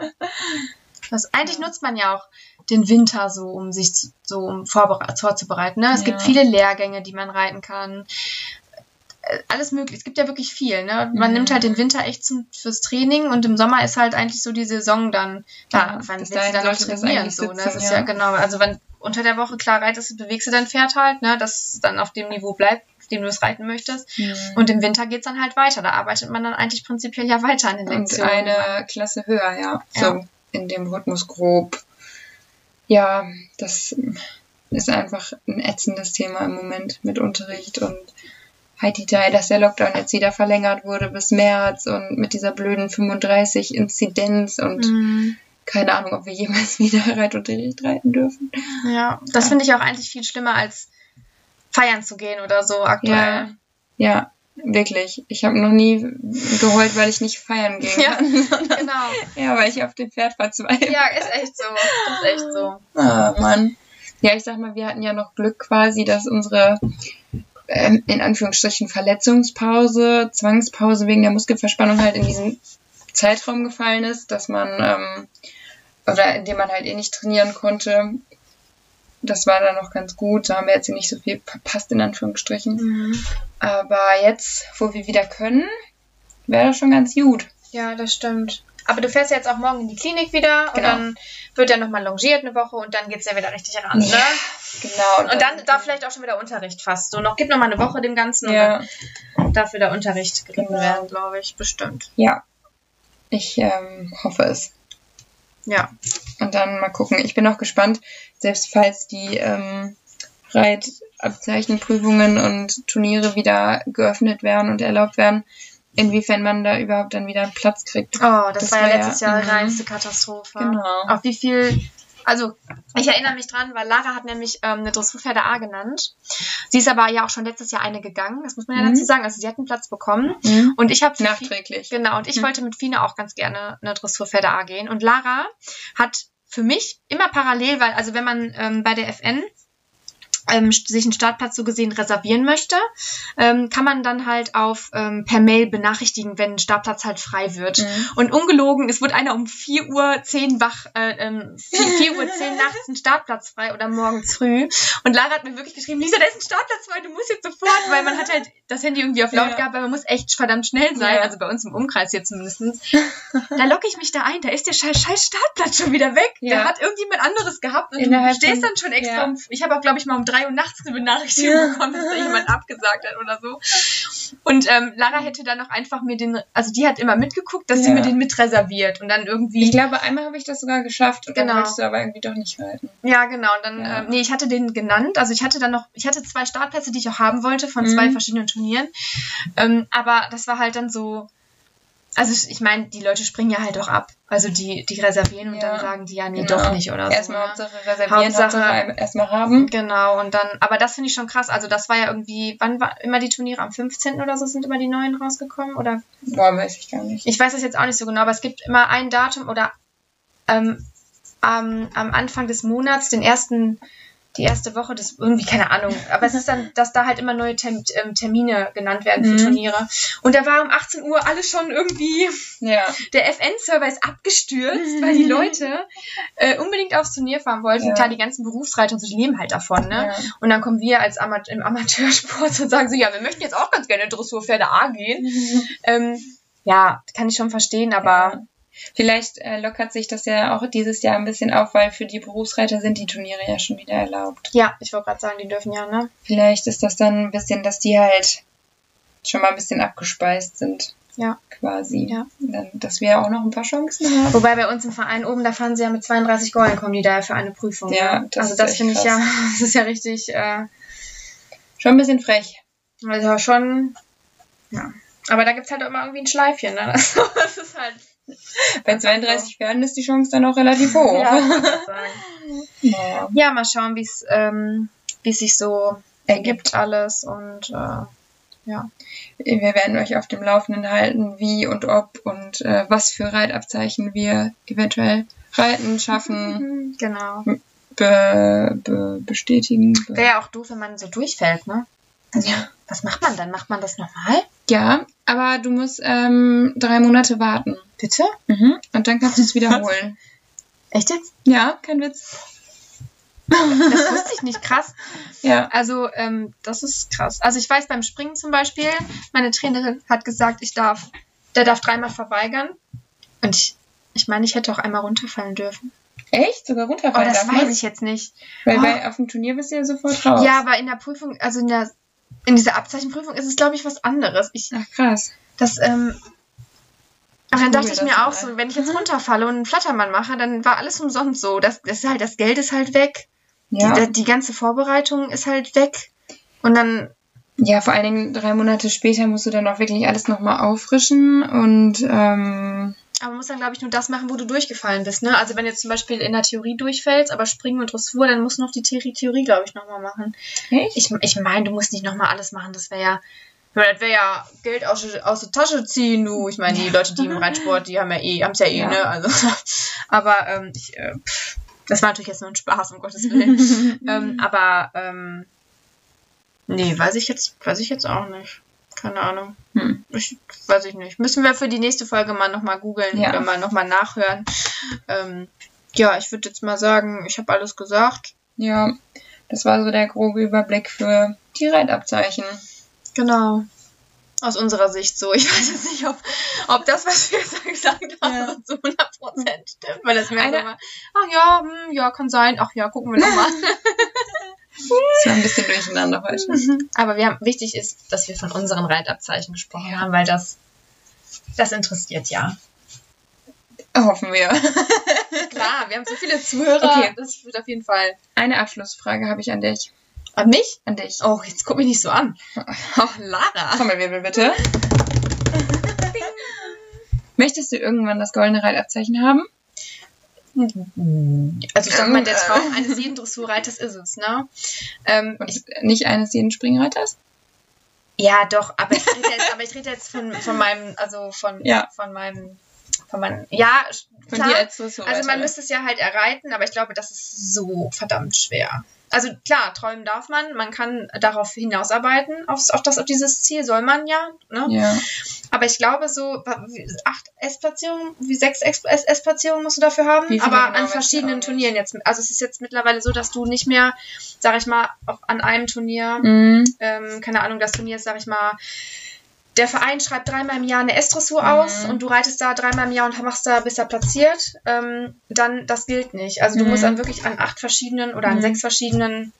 Speaker 2: Das, eigentlich nutzt man ja auch den Winter so, um sich so um vorzubereiten. Ne? Es
Speaker 1: Ja.
Speaker 2: gibt viele Lehrgänge, die man reiten kann. Alles möglich. Es gibt ja wirklich viel. Ne? Man
Speaker 1: Mhm.
Speaker 2: nimmt halt den Winter echt zum, fürs Training und im Sommer ist halt eigentlich so die Saison dann. Da,
Speaker 1: Ja,
Speaker 2: wann willst du dann noch trainieren? So, ne?
Speaker 1: sitzen,
Speaker 2: Das ist
Speaker 1: ja.
Speaker 2: ja genau. Also wenn unter der Woche klar reitest, bewegst du dein Pferd halt, ne? dass es dann auf dem Niveau bleibt, auf dem du es reiten möchtest.
Speaker 1: Mhm.
Speaker 2: Und im Winter geht's dann halt weiter. Da arbeitet man dann eigentlich prinzipiell ja weiter an den
Speaker 1: Und
Speaker 2: Lektionen.
Speaker 1: eine Klasse höher, ja.
Speaker 2: Ja.
Speaker 1: So in dem Rhythmus grob. Ja, das ist einfach ein ätzendes Thema im Moment mit Unterricht und Heidi Dai, dass der Lockdown jetzt wieder verlängert wurde bis März und mit dieser blöden 35 Inzidenz und
Speaker 2: Mhm.
Speaker 1: keine Ahnung, ob wir jemals <laughs> wieder Reitunterricht reiten dürfen.
Speaker 2: Ja, das
Speaker 1: Ja.
Speaker 2: finde ich auch eigentlich viel schlimmer als feiern zu gehen oder so aktuell.
Speaker 1: Ja, wirklich. Ich habe noch nie geheult, weil ich nicht feiern gehen
Speaker 2: Ja, <laughs>
Speaker 1: sondern-
Speaker 2: Genau.
Speaker 1: ja, weil ich auf dem Pferd verzweifle.
Speaker 2: Ja, ist echt so. Ist echt so.
Speaker 1: Ah, Mann. Ja, ich sag mal, wir hatten ja noch Glück quasi, dass unsere in Anführungsstrichen Verletzungspause, Zwangspause wegen der Muskelverspannung halt in diesen Zeitraum gefallen ist, dass man ähm, oder in dem man halt eh nicht trainieren konnte. Das war dann noch ganz gut. Da haben wir jetzt nicht so viel verpasst, in Anführungsstrichen.
Speaker 2: Mhm.
Speaker 1: Aber jetzt, wo wir wieder können, wäre das schon ganz gut.
Speaker 2: Ja, das stimmt. Aber du fährst ja jetzt auch morgen in die Klinik wieder und
Speaker 1: Genau.
Speaker 2: dann wird ja nochmal longiert eine Woche und dann geht's ja wieder richtig ran. Ne?
Speaker 1: Ja, Genau.
Speaker 2: Und dann darf vielleicht auch schon wieder Unterricht fast. So, noch gibt noch mal eine Woche dem Ganzen und
Speaker 1: Ja,
Speaker 2: dann darf wieder Unterricht geritten
Speaker 1: Genau.
Speaker 2: werden, glaube ich. Bestimmt.
Speaker 1: ja. Ich ähm, hoffe es.
Speaker 2: Ja.
Speaker 1: Und dann mal gucken. Ich bin auch gespannt, selbst falls die ähm, Reitabzeichnenprüfungen und Turniere wieder geöffnet werden und erlaubt werden, inwiefern man da überhaupt dann wieder einen Platz kriegt.
Speaker 2: Oh, das,
Speaker 1: Das
Speaker 2: war ja letztes
Speaker 1: ja-
Speaker 2: Jahr
Speaker 1: mhm.
Speaker 2: reinste Katastrophe.
Speaker 1: Genau.
Speaker 2: Auf wie viel. Also, ich erinnere mich dran, weil Lara hat nämlich ähm, eine Dressurpferde A genannt. Sie ist aber ja auch schon letztes Jahr eine gegangen, das muss man ja
Speaker 1: Mhm.
Speaker 2: dazu sagen. Also, sie hat einen Platz bekommen.
Speaker 1: Mhm.
Speaker 2: Und ich habe
Speaker 1: Nachträglich.
Speaker 2: Genau, und ich
Speaker 1: Mhm.
Speaker 2: wollte mit Fine auch ganz gerne eine Dressurpferde A gehen. Und Lara hat für mich immer parallel, weil, also wenn man ähm, bei der FN ähm, sich einen Startplatz so gesehen reservieren möchte, ähm, kann man dann halt auf ähm, per Mail benachrichtigen, wenn ein Startplatz halt frei wird.
Speaker 1: Mhm.
Speaker 2: Und ungelogen, es wurde einer um 4 Uhr 10 wach, äh, ähm, 4, 4 Uhr 10 <laughs> nachts ein Startplatz frei oder morgens früh. Und Lara hat mir wirklich geschrieben, Lisa, da ist ein Startplatz frei, du musst jetzt sofort, weil man hat halt das Handy irgendwie auf laut
Speaker 1: Ja.
Speaker 2: gehabt, weil man muss echt verdammt schnell sein,
Speaker 1: Ja.
Speaker 2: also bei uns im Umkreis hier zumindest. Da locke ich mich da ein, da ist der scheiß, scheiß Startplatz schon wieder weg.
Speaker 1: Ja.
Speaker 2: Da hat irgendjemand anderes gehabt und
Speaker 1: Innerhalb
Speaker 2: du stehst dann schon extra um, ich habe auch, glaube ich, mal um 3 Uhr nachts eine Benachrichtigung
Speaker 1: Ja.
Speaker 2: bekommen, dass da jemand abgesagt hat oder so. Und ähm, Lara hätte dann noch einfach mir den, also die hat immer mitgeguckt, dass sie
Speaker 1: Ja.
Speaker 2: mir den mit reserviert und dann irgendwie.
Speaker 1: Ich glaube, einmal habe ich das sogar geschafft und
Speaker 2: Genau.
Speaker 1: dann wolltest du aber irgendwie doch nicht reiten.
Speaker 2: Ja, genau. Und dann,
Speaker 1: Ja.
Speaker 2: ähm, nee, ich hatte den genannt. Also ich hatte dann noch, ich hatte zwei Startplätze, die ich auch haben wollte von
Speaker 1: Mhm.
Speaker 2: zwei verschiedenen Turnieren. Ähm, aber das war halt dann so, Also ich- meine, die Leute springen ja halt auch ab. Also die, die reservieren und
Speaker 1: Ja.
Speaker 2: dann sagen die ja, nee,
Speaker 1: Genau.
Speaker 2: doch nicht oder so.
Speaker 1: Erstmal
Speaker 2: ne?
Speaker 1: Hauptsache reservieren,
Speaker 2: Hauptsache-
Speaker 1: Hauptsache, erstmal haben.
Speaker 2: Genau, und dann, aber das finde ich schon krass. Also das war ja irgendwie, wann war immer die Turniere? Am 15. oder so sind immer die neuen rausgekommen? Oder
Speaker 1: Boah, weiß ich gar nicht.
Speaker 2: ich weiß das jetzt auch nicht so genau, aber es gibt immer ein Datum oder ähm, am, am Anfang des Monats, den ersten, die erste Woche des, irgendwie, keine Ahnung. Aber es ist dann, dass da halt immer neue Term, ähm, Termine genannt werden für
Speaker 1: Mhm.
Speaker 2: Turniere. Und da war um 18 Uhr alles schon irgendwie,
Speaker 1: Ja.
Speaker 2: der FN-Server ist abgestürzt, weil die Leute äh, unbedingt aufs Turnier fahren wollten.
Speaker 1: Ja.
Speaker 2: Klar, die ganzen Berufsreiter und so, die leben halt davon, ne?
Speaker 1: Ja.
Speaker 2: Und dann kommen wir als Ama im Amateursport <laughs> und sagen so, ja, wir möchten jetzt auch ganz gerne Dressurpferde A gehen. Ähm, ja, kann ich schon verstehen, aber
Speaker 1: Vielleicht äh, lockert sich das ja auch dieses Jahr ein bisschen auf, weil für die Berufsreiter sind die Turniere ja schon wieder erlaubt.
Speaker 2: ja, ich wollte gerade sagen, die dürfen ja, ne?
Speaker 1: Vielleicht ist das dann ein bisschen, dass die halt schon mal ein bisschen abgespeist sind.
Speaker 2: Ja.
Speaker 1: Quasi.
Speaker 2: Ja.
Speaker 1: Dann, dass wir auch noch ein paar Chancen haben.
Speaker 2: Wobei bei uns im Verein oben, da fahren sie ja mit 32 Golden, kommen die da für eine Prüfung.
Speaker 1: Ja,
Speaker 2: ne?
Speaker 1: das
Speaker 2: also das finde ich ja, <laughs> das ist ja richtig, äh,
Speaker 1: Schon ein bisschen frech.
Speaker 2: also schon, ja. Aber da gibt's halt auch immer irgendwie ein Schleifchen, ne? Das, <laughs> das ist halt,
Speaker 1: Bei 32 Pferden ist die Chance dann auch relativ hoch.
Speaker 2: ja, sagen.
Speaker 1: Ja.
Speaker 2: mal schauen, wie es ähm, wie es sich so
Speaker 1: Ergibt.
Speaker 2: ergibt alles und äh, ja.
Speaker 1: Wir werden euch auf dem Laufenden halten, wie und ob und äh, was für Reitabzeichen wir eventuell reiten, schaffen, <laughs>
Speaker 2: Genau.
Speaker 1: be, be, bestätigen. Be
Speaker 2: Wäre ja auch doof, wenn man so durchfällt, ne? Also,
Speaker 1: Ja.
Speaker 2: was macht man dann? Macht man das nochmal?
Speaker 1: ja, aber du musst ähm, drei Monate warten.
Speaker 2: Bitte?
Speaker 1: Mhm. Und dann kannst du es wiederholen. <laughs>
Speaker 2: Echt jetzt?
Speaker 1: Ja, kein Witz.
Speaker 2: Das wusste ich nicht. Krass. <laughs>
Speaker 1: Ja.
Speaker 2: Also, ähm, das ist krass. Also, ich weiß beim Springen zum Beispiel, meine Trainerin hat gesagt, ich darf, der darf dreimal verweigern. Und ich, ich meine, ich hätte auch einmal runterfallen dürfen.
Speaker 1: Echt? Sogar
Speaker 2: Oh,
Speaker 1: runterfallen
Speaker 2: das
Speaker 1: darf
Speaker 2: weiß ich jetzt nicht.
Speaker 1: Weil
Speaker 2: Oh.
Speaker 1: bei, auf dem Turnier bist du ja sofort raus.
Speaker 2: Ja, aber in der Prüfung, also in der, in dieser Abzeichenprüfung ist es, glaube ich, was anderes. Ich,
Speaker 1: Ach, krass.
Speaker 2: das, ähm, aber dann dachte ich mir
Speaker 1: mal.
Speaker 2: auch so, wenn ich jetzt runterfalle und einen Flattermann mache, dann war alles umsonst so. Das, das ist halt, das Geld ist halt weg.
Speaker 1: Ja.
Speaker 2: Die, die ganze Vorbereitung ist halt weg. Und dann,
Speaker 1: ja, vor allen Dingen drei Monate später musst du dann auch wirklich alles nochmal auffrischen und ähm,
Speaker 2: aber man muss dann, glaube ich, nur das machen, wo du durchgefallen bist. Ne? Also wenn du jetzt zum Beispiel in der Theorie durchfällst, aber Springen und Dressur, dann musst du noch die Theorie, Theorie glaube ich, nochmal machen.
Speaker 1: echt?
Speaker 2: Ich, ich meine, du musst nicht nochmal alles machen. Das wäre ja, das wäre ja Geld aus, aus der Tasche ziehen, du. Ich meine, die Leute, die im Reitsport, die haben ja eh, haben es ja eh,
Speaker 1: Ja.
Speaker 2: ne? Also, <laughs> aber ähm, ich, äh, pff, das war natürlich jetzt nur ein Spaß, um Gottes Willen. <laughs> ähm, aber ähm, nee, weiß ich jetzt, weiß ich jetzt auch nicht. Keine Ahnung.
Speaker 1: Hm.
Speaker 2: Ich weiß ich nicht. Müssen wir für die nächste Folge mal nochmal googeln
Speaker 1: Ja.
Speaker 2: oder mal nochmal nachhören. Ähm, ja, ich würde jetzt mal sagen, ich habe alles gesagt.
Speaker 1: Ja, das war so der grobe Überblick für die Reitabzeichen.
Speaker 2: Genau. Aus unserer Sicht so. Ich weiß jetzt nicht, ob, ob das, was wir jetzt <laughs> gesagt haben,
Speaker 1: Ja.
Speaker 2: so 100% stimmt. Weil das mir
Speaker 1: Eine-
Speaker 2: so mal, ach ja, hm, ja, kann sein. Ach ja, gucken wir nochmal.
Speaker 1: Das <laughs> war ein bisschen durcheinander heute.
Speaker 2: Aber wir haben, wichtig ist, dass wir von unseren Reitabzeichen gesprochen haben, weil das, das interessiert ja.
Speaker 1: Hoffen wir.
Speaker 2: Klar, wir haben so viele Zuhörer.
Speaker 1: Okay.
Speaker 2: Das wird auf jeden Fall.
Speaker 1: Eine Abschlussfrage habe ich an dich.
Speaker 2: An mich?
Speaker 1: An dich.
Speaker 2: Oh, jetzt guck mich nicht so an. <laughs> Oh, Lara.
Speaker 1: Trommelwirbel bitte. <laughs> Möchtest du irgendwann das goldene Reitabzeichen haben?
Speaker 2: Also ich sag mal, der
Speaker 1: Äh.
Speaker 2: Traum eines jeden Dressurreiters ist es, ne? Ähm, ich,
Speaker 1: nicht eines jeden Springreiters?
Speaker 2: ja, doch, aber ich rede jetzt, aber ich rede jetzt von, von meinem, also von,
Speaker 1: Ja.
Speaker 2: von meinem, von meinem, ja,
Speaker 1: Von
Speaker 2: klar. Also man müsste es ja halt erreiten, aber ich glaube, das ist so verdammt schwer. Also klar, träumen darf man, man kann darauf hinausarbeiten, aufs, auf, das, auf dieses Ziel soll man ja. Ne?
Speaker 1: Ja.
Speaker 2: Aber ich glaube, so wie- acht S-Platzierungen, wie sechs S-Platzierungen musst du dafür haben, aber
Speaker 1: genau,
Speaker 2: an verschiedenen. Turnieren jetzt. Also es ist jetzt mittlerweile so, dass du nicht mehr, sag ich mal, auf, an einem Turnier,
Speaker 1: Mhm.
Speaker 2: ähm, keine Ahnung, das Turnier ist, sag ich mal, der Verein schreibt dreimal im Jahr eine S-Dressur
Speaker 1: Mhm.
Speaker 2: aus und du reitest da dreimal im Jahr und machst da, bist da platziert, ähm, dann das gilt nicht. Also du
Speaker 1: Mhm.
Speaker 2: musst dann wirklich an acht verschiedenen oder an
Speaker 1: Mhm.
Speaker 2: sechs verschiedenen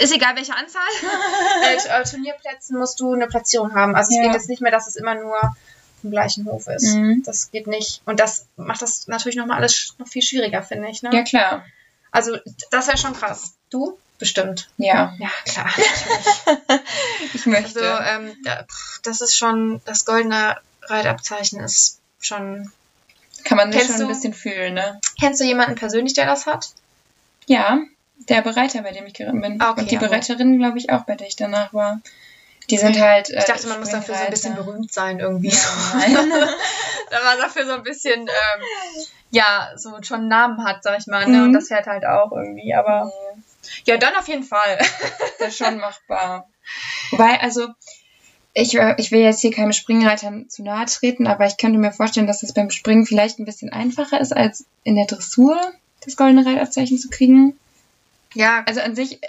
Speaker 2: ist egal welche Anzahl, <laughs> äh, äh, Turnierplätzen musst du eine Platzierung haben. Also es
Speaker 1: Ja.
Speaker 2: geht jetzt nicht mehr, dass es immer nur im gleichen Hof ist.
Speaker 1: Mhm.
Speaker 2: Das geht nicht. Und das macht das natürlich nochmal alles noch viel schwieriger, finde ich. Ne?
Speaker 1: Ja, klar.
Speaker 2: Also das wäre schon krass. Du? Bestimmt.
Speaker 1: Ja,
Speaker 2: Ja, klar. <laughs>
Speaker 1: ich möchte.
Speaker 2: Also ähm, das ist schon das goldene Reitabzeichen ist schon.
Speaker 1: Kann man sich schon ein bisschen fühlen, ne?
Speaker 2: Kennst du jemanden persönlich, der das hat?
Speaker 1: Ja, der Bereiter, bei dem ich geritten bin.
Speaker 2: Ah, okay,
Speaker 1: Und die
Speaker 2: gut.
Speaker 1: Bereiterin, glaube ich, auch, bei der ich danach war. Die sind halt. Äh,
Speaker 2: Ich dachte, man muss dafür so ein bisschen
Speaker 1: Springreiter.
Speaker 2: berühmt sein irgendwie.
Speaker 1: Nein. <laughs> <laughs>
Speaker 2: da war dafür so ein bisschen, ähm, ja, so schon einen Namen hat, sag ich mal. Ne?
Speaker 1: Mhm.
Speaker 2: Und das fährt halt auch irgendwie. Aber ja, dann auf jeden Fall.
Speaker 1: Das ist schon machbar. <laughs> Wobei, also, ich, äh, ich will jetzt hier keinem Springreitern zu nahe treten, aber ich könnte mir vorstellen, dass es beim Springen vielleicht ein bisschen einfacher ist, als in der Dressur das goldene Reitabzeichen zu kriegen.
Speaker 2: ja,
Speaker 1: Also an sich äh,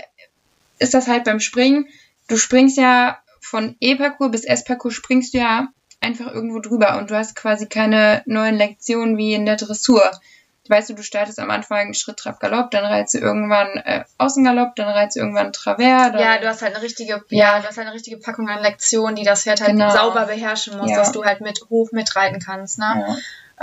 Speaker 1: ist das halt beim Springen, du springst ja von E-Parcours bis S-Parcours springst du ja einfach irgendwo drüber und du hast quasi keine neuen Lektionen wie in der Dressur. Weißt du, du startest am Anfang Schritt, Trab, Galopp, dann reizt du irgendwann äh, Außengalopp, dann reizt du irgendwann Travers. Dann
Speaker 2: ja, du hast halt eine richtige, ja.
Speaker 1: Ja.
Speaker 2: du hast halt eine richtige Packung an Lektionen, die das Pferd halt
Speaker 1: Genau.
Speaker 2: sauber beherrschen muss,
Speaker 1: Ja.
Speaker 2: dass du halt mit hoch mitreiten kannst, ne?
Speaker 1: Ja.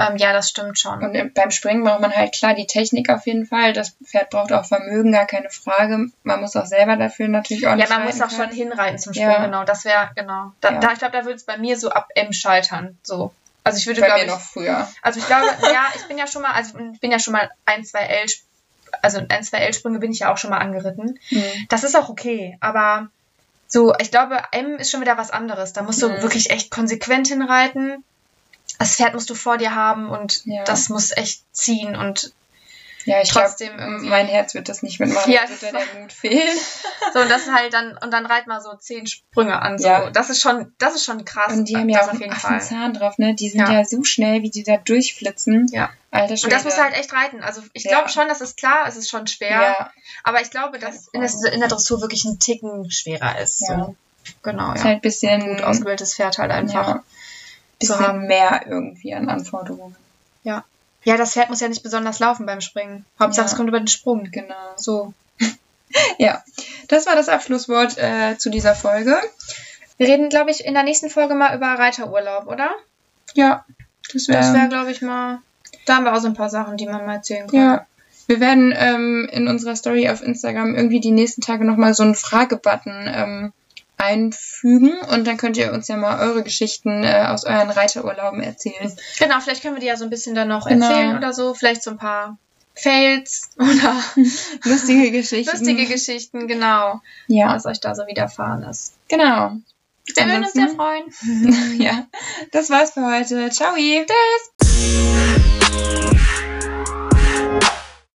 Speaker 2: Ähm, ja, das stimmt schon.
Speaker 1: Und im- beim Springen braucht man halt klar die Technik auf jeden Fall. Das Pferd braucht auch Vermögen, gar keine Frage. Man muss auch selber dafür natürlich
Speaker 2: Ja,
Speaker 1: ordentlich
Speaker 2: man muss auch schon
Speaker 1: können.
Speaker 2: hinreiten zum Sprung,
Speaker 1: Ja.
Speaker 2: genau. Das wäre, genau. Da,
Speaker 1: Ja.
Speaker 2: da, ich glaube, da würde es bei mir so ab M scheitern. So. Also ich würde,
Speaker 1: Bei
Speaker 2: glaube
Speaker 1: mir
Speaker 2: ich,
Speaker 1: noch früher.
Speaker 2: also ich glaube, <laughs> ja, ich bin ja schon mal, also ich bin ja schon mal ein, zwei L, also ein, zwei L-Sprünge bin ich ja auch schon mal angeritten.
Speaker 1: Mhm.
Speaker 2: Das ist auch okay, aber so, ich glaube, M ist schon wieder was anderes. Da musst du
Speaker 1: Mhm.
Speaker 2: wirklich echt konsequent hinreiten. Das Pferd musst du vor dir haben und
Speaker 1: Ja.
Speaker 2: das muss echt ziehen und
Speaker 1: Ja, ich glaube,
Speaker 2: trotzdem irgendwie.
Speaker 1: mein Herz wird das nicht mitmachen.
Speaker 2: Ja,
Speaker 1: wird da der Mut fehlen. <laughs>
Speaker 2: So, und das ist halt dann, und dann reit mal so zehn Sprünge an. So.
Speaker 1: Ja.
Speaker 2: Das ist schon, das ist schon krass.
Speaker 1: Und die haben ja auch
Speaker 2: auf
Speaker 1: einen
Speaker 2: jeden Fall.
Speaker 1: Affenzahn drauf, ne? Die sind
Speaker 2: Ja.
Speaker 1: ja. so schnell, wie die da durchflitzen.
Speaker 2: Ja.
Speaker 1: Alter Schwede.
Speaker 2: Und das musst du halt echt reiten. Also ich
Speaker 1: Ja.
Speaker 2: glaube schon, das ist klar, es ist schon schwer.
Speaker 1: Ja,
Speaker 2: Aber ich glaube, dass in der, in der Dressur wirklich ein Ticken schwerer ist.
Speaker 1: Ja.
Speaker 2: So. Genau,
Speaker 1: ist
Speaker 2: ja.
Speaker 1: halt ein bisschen,
Speaker 2: Gut ausgebildetes Pferd halt einfach.
Speaker 1: ja, bisschen
Speaker 2: haben.
Speaker 1: mehr irgendwie an Anforderungen.
Speaker 2: Ja, das Pferd muss ja nicht besonders laufen beim Springen. Hauptsache,
Speaker 1: Ja.
Speaker 2: es kommt über den Sprung.
Speaker 1: Genau.
Speaker 2: So. <laughs>
Speaker 1: Ja, das war das Abschlusswort äh, zu dieser Folge.
Speaker 2: Wir reden, glaube ich, in der nächsten Folge mal über Reiterurlaub, oder?
Speaker 1: Ja, das wäre.
Speaker 2: Das wäre, glaube ich, mal. Da haben wir auch so ein paar Sachen, die man mal erzählen kann.
Speaker 1: ja. Wir werden ähm, in unserer Story auf Instagram irgendwie die nächsten Tage nochmal so einen Fragebutton ähm, einfügen und dann könnt ihr uns ja mal eure Geschichten äh, aus euren Reiterurlauben erzählen.
Speaker 2: Genau, vielleicht können wir die ja so ein bisschen dann noch
Speaker 1: Genau.
Speaker 2: erzählen oder so. Vielleicht so ein paar Fails oder <laughs>
Speaker 1: Lustige Geschichten.
Speaker 2: lustige Geschichten, genau.
Speaker 1: Ja,
Speaker 2: Was euch da so widerfahren ist.
Speaker 1: genau.
Speaker 2: Wir würden uns sehr freuen. <laughs>
Speaker 1: Ja, das war's für heute. Ciao.
Speaker 2: Tschüss.